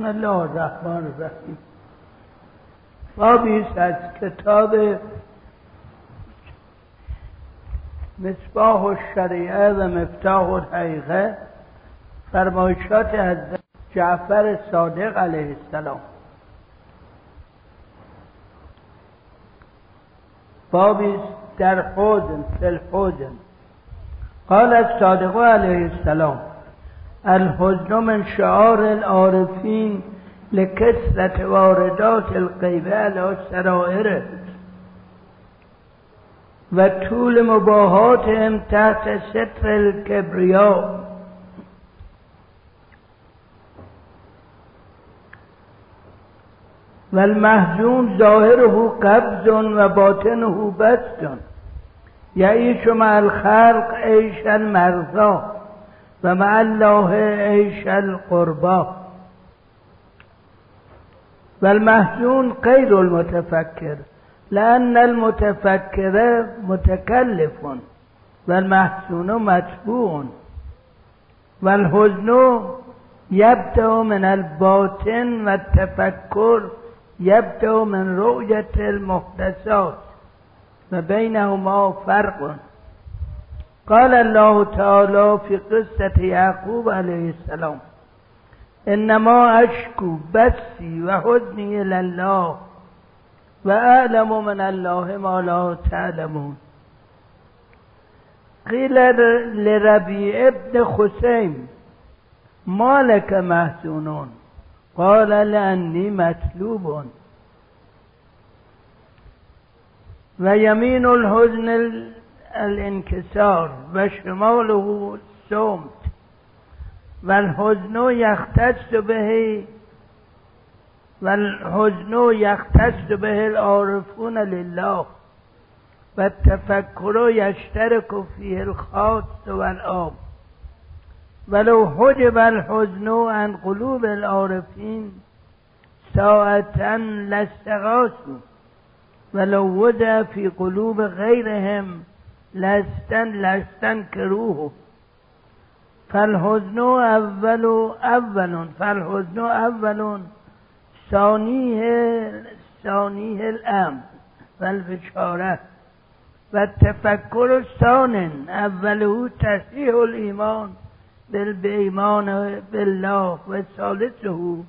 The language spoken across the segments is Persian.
بسم الله الرحمن الرحیم. بابی از کتاب مصباح الشریعه و مفتاح الحقیقه فرمایشات از جعفر صادق علیه السلام. بابی در حوزن فی الحوزن قال الصادق علیه السلام الحزن من شعار العارفین لکسرت واردات الغیبه علی سرائره و طول مباهاتهم تحت ستر الكبریا و المحزون ظاهره قبض و باطنه بسط یعیش مع الخلق عیش المرضا. و مع الله عیش القربا. و المحزون غیر المتفکر لأن المتفکر متکلف و المحزون مطبوع و الحزن یبدأ من الباطن و التفکر یبدأ من رؤیت المحدثات و بینهما فرق. قال الله تعالى في قصة يعقوب عليه السلام انما اشكو بثي وحزني الى الله واعلم من الله ما لا تعلمون. قيل لربيع ابن خسيم ما لك محزونون؟ قال لأني مطلوب. ويمين الحزن الانكسار وشماله الصمت والحزن يختص به والحزن يختص به العارفون لله والتفكر يشترك فيه الخاص والعام ولو حجب الحزن عن قلوب العارفين ساعة لاستغاثوا ولو وضع في قلوب غيرهم لستن لستنكروه فالحزن أول أول فالحزن أول ثانيه ثانيه الأمر والبشارة. والتفكر ثان أوله تصحيح الإيمان بالإيمان بالله وثالثه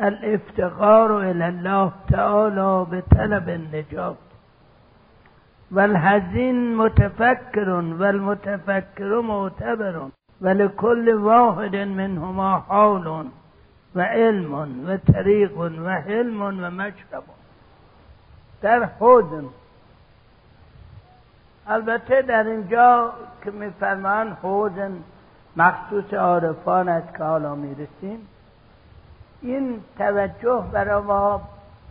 الافتقار إلى الله تعالى بطلب النجاة والحزين متفكر والمتفكر معتبر ولكل واحد منهما حول وعلم وطريق وحلم ومشرب در حوزن البته در اینجا که میفرمان حوزن مخصوص عارفان است که حالا می‌رسیم. این توجه برای ما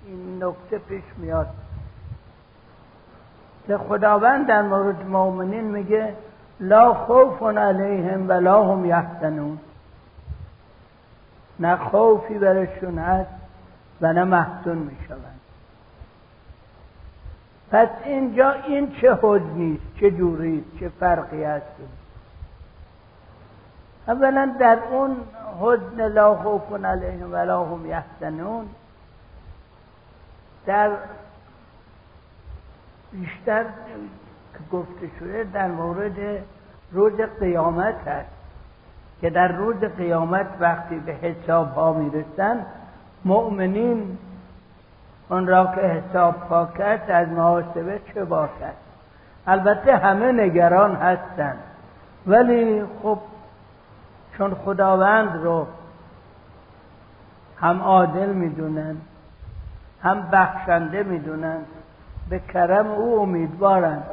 این نکته پیش میاد. که خداوند در مورد مؤمنین میگه لا خوف علیهم ولا هم یحزنون. نه خوفی برشون هست و نه محزون می‌شوند. پس اینجا این چه حزنی چه جوری چه فرقی هست؟ اولا در اون حزن لا خوف علیهم ولا هم یحزنون در بیشتر که گفته شده در مورد روز قیامت هست. که در روز قیامت وقتی به حساب ها می‌رسن مؤمنین اون را که حساب پا کرد از محاسبه چه باشد؟ البته همه نگران هستند ولی خب چون خداوند رو هم عادل می‌دونن هم بخشنده می‌دونن به کرم او امیدوارن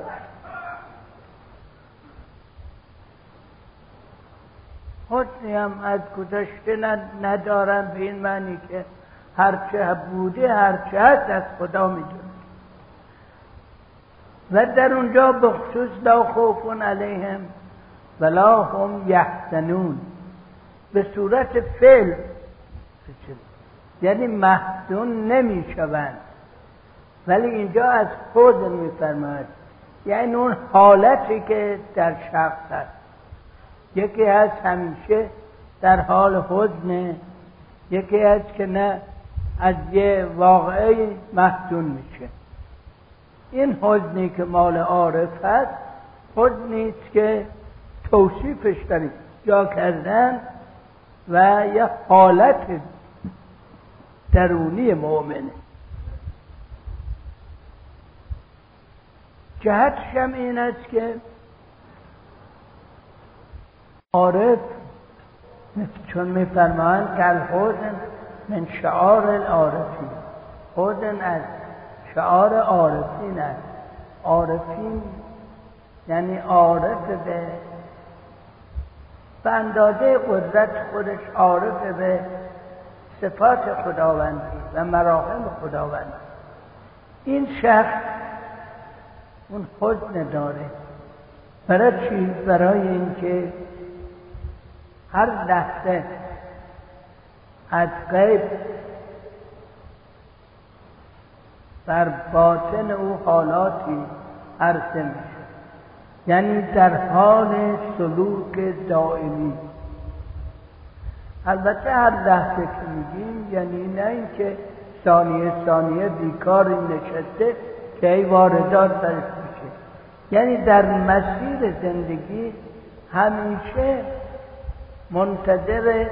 حسنی هم از گذشته ندارن به این معنی که هرچه بوده هرچه هست از خدا می‌دونه و در اونجا به خصوص لا خوف علیهم ولا هم یحزنون. به صورت فعل. یعنی محزون نمی‌شوند. ولی اینجا از خود میفرماید. یعنی اون حالتی که در شخص هست. یکی هست همیشه در حال حزن یکی از که نه از یه واقعه محزون میشه. این حزنی که مال عارف هست حزنی است که توصیفش در جا کردن و یه حالت درونی مؤمنه. جهتش هم این است که عارف چون میفرمایند که الحزن من شعار العارفی. حزن از شعار عارفین است. عارفین یعنی عارف به به اندازه قدرت خودش عارف به صفات خداوندی و مراحم خداوندی این شخص اون حزن داره برای چی؟ برای اینکه هر لحظه از غیب در باطن او حالاتی عرضه میشه یعنی در حال سلوک دائمی. البته هر لحظه که میگیم یعنی نه اینکه ثانیه ثانیه بیکاری نشسته که ای واردات یعنی در مسیر زندگی همیشه منتظر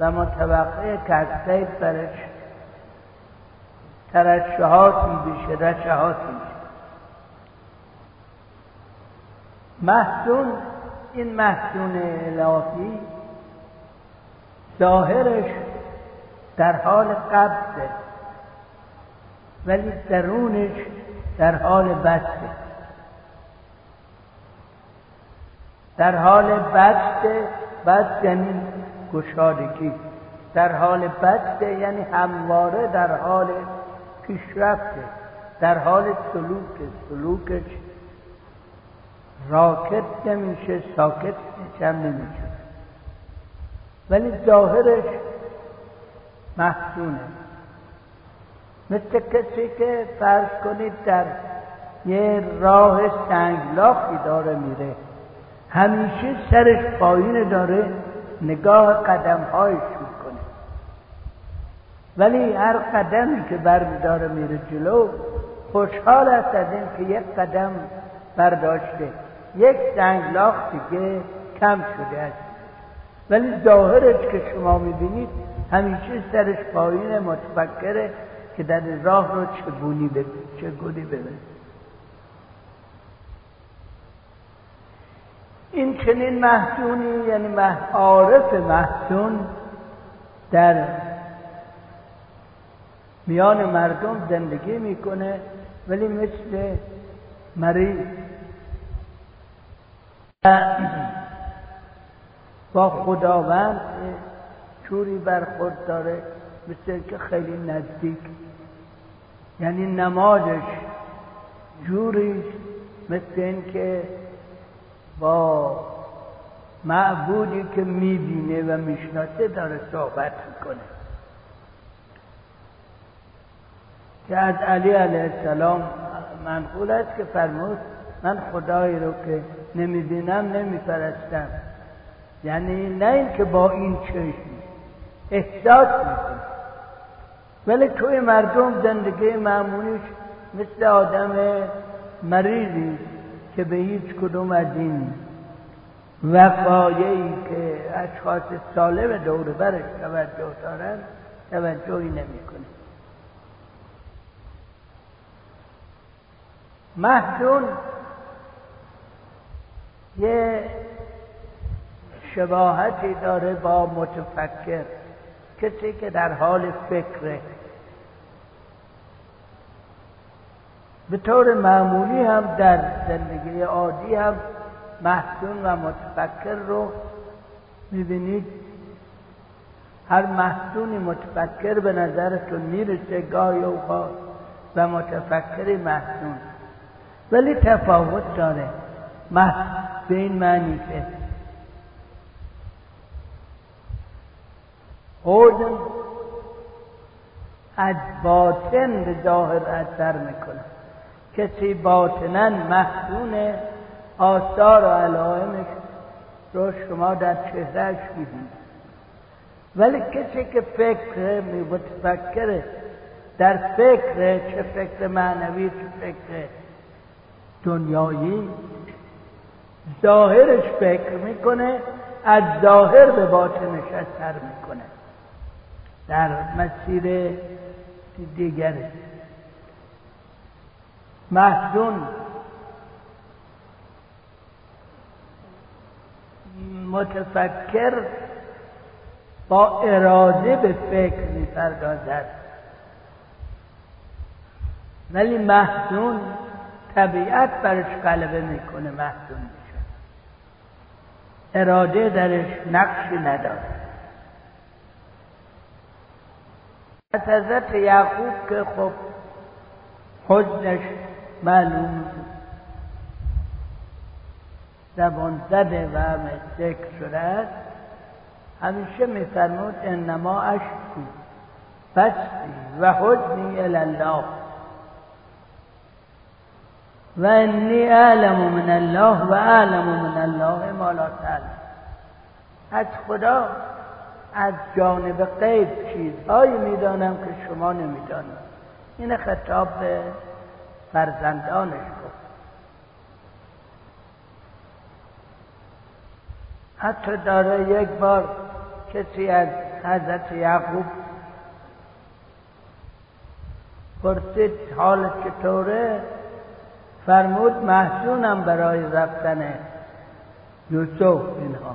و متوقع که برش. ترشحاتی بشه رشحاتی بشه محسون این محسون الهی ظاهرش در حال قبضه ولی درونش در حال بسته. در حال بست یعنی گشادگی. در حال بسته یعنی همواره در حال پیشرفته در حال سلوک سلوکش راکت نمیشه ساکت هم نمیشه. ولی ظاهرش محسونه. مثل کسی که فرض کنید در یه راه سنگلاخی داره میره. همیشه سرش پایین داره نگاه قدمهایش می‌کنه. ولی هر قدمی که برمیداره میره جلو خوشحال است از این که یک قدم برداشته. یک سنگلاخ دیگه کم شده است. ولی ظاهرش که شما می‌بینید همیشه سرش پایین متفکره که در راه رو چگونی چه چگونی ببینید این چنین محسونی یعنی عارف محسون در میان مردم زندگی می‌کنه ولی مثل مریض با خداوند چوری برخورد داره مثل که خیلی نزدیک. یعنی نمازش جوری مثل این که با معبودی که می‌بینه و می‌شناسه داره صحبت می‌کنه. که از علی علیه السلام منقول است که فرمود من خدایی رو که نمی‌بینم نمیپرستم یعنی نه اینکه با این چشم احساس می‌کنه. ولی توی مردم زندگی معمولیش مثل آدم مریضی. که به هیچ کدوم از این وقایعی که اشخاص سالم دور برش توجه دارن توجهی نمی‌کنه یه شباهتی داره با متفکر کسی که در حال فکره. به طور معمولی هم در زندگی عادی هم محسون و متفکر رو می‌بینید. هر محسونی متفکر به نظرتون می‌رسه گاهی اوقات و متفکری محسون ولی تفاوت داره. به این معنی که حزن از باطن به ظاهر اثر می‌کنه. کسی باطنا محزون آثار و علائمش رو شما در چهرهش می‌دید ولی کسی که فکر متفکره در فکر چه فکر معنوی چه فکر دنیایی ظاهرش فکر می‌کنه از ظاهر به باطنش اثر می‌کنه. در مسیر دیگری محزون متفکر با اراده به فکر می‌پردازد. ولی محزون طبیعت برش غلبه می‌کنه محزون میشه. اراده درش نقشی نداره. از حضرت یعقوب که خب حزنش معلوم زبان زده و ذکر شده است. همیشه میفرمود انما اشکو. بستی و حزنی الله و انی اعلم من الله و اعلم من الله ما لا تعلم از خدا از جانب غیب چیزهایی می‌دانم که شما نمی‌دانید. این خطاب به فرزندانش گفت. حتی داره یک بار کسی از حضرت یعقوب پرسید حال چطوره؟ فرمود محسونم برای رفتن یوسف اینها.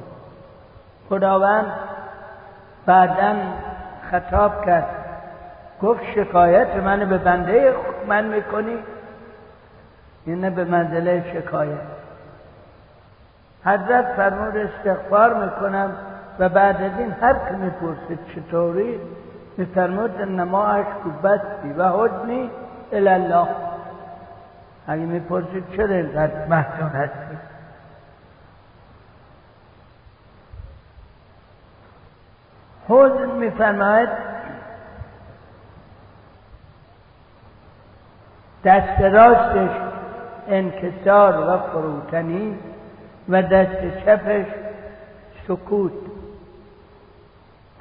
خداوند بعدا خطاب کرد. گفت شکایت من به بنده من می‌کنی؟ اینه به منزله شکایت. حضرت فرمود استغفار می‌کنم و بعد از این هر که می‌پرسید چطوری میفرمود انما اشکو بستی و حجنی الله اگه می‌پرسید چرا اینقدر محسون هستی؟ حزن میفرماید دست راستش انکسار و فروتنی و دست چپش سکوت.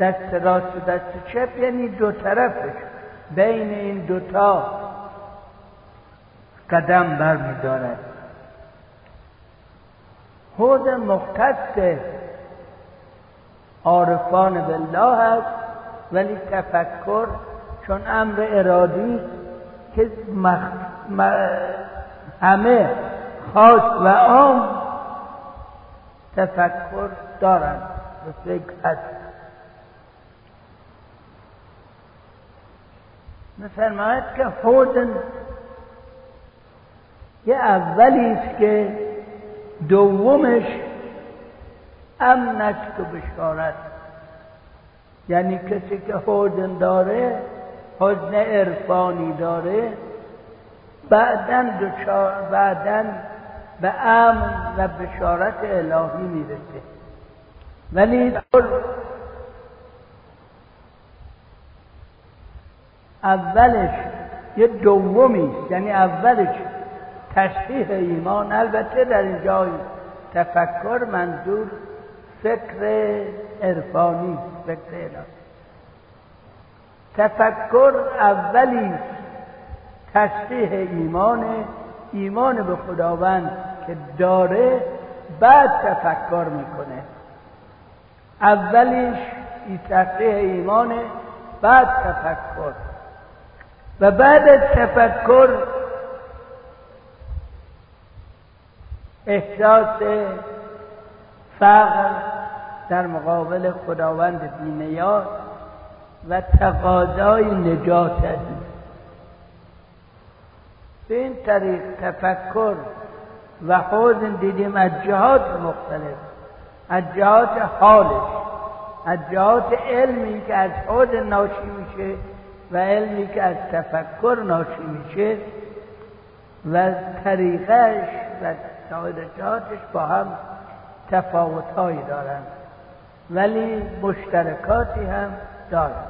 دست راست و دست چپ یعنی دو طرفش بین این دوتا قدم برمیدارد. خود مختص عارفان بالله است ولی تفکر چون امر ارادی که مخ... همه خاص و عام تفکر دارند. و فکر هست مثل که حوزن یه اولی است که دومش امن است و بشارت. یعنی کسی که حزن داره حزن عرفانی داره بعدا بعدا به امن و بشارت الهی می‌رسه. ولی اولش یه دومی یعنی اولش تصحیح ایمان. البته در این جای تفکر منظور فکر عرفانی فکر الهی. تفکر اولی تصحیح ایمان ایمان به خداوند که داره بعد تفکر می‌کنه. اولیش ای تصحیح ایمان بعد تفکر. و بعد از تفکر احساس فقر در مقابل خداوند بینیاز و تقاضای نجات از به این طریق تفکر و حوزن دیدیم از جهات مختلف از جهات حالش از جهات علمی که از حوزن ناشی میشه و علمی که از تفکر ناشی میشه و طریقش و جهاتش با هم تفاوتهایی دارند. ولی مشترکاتی هم دارند.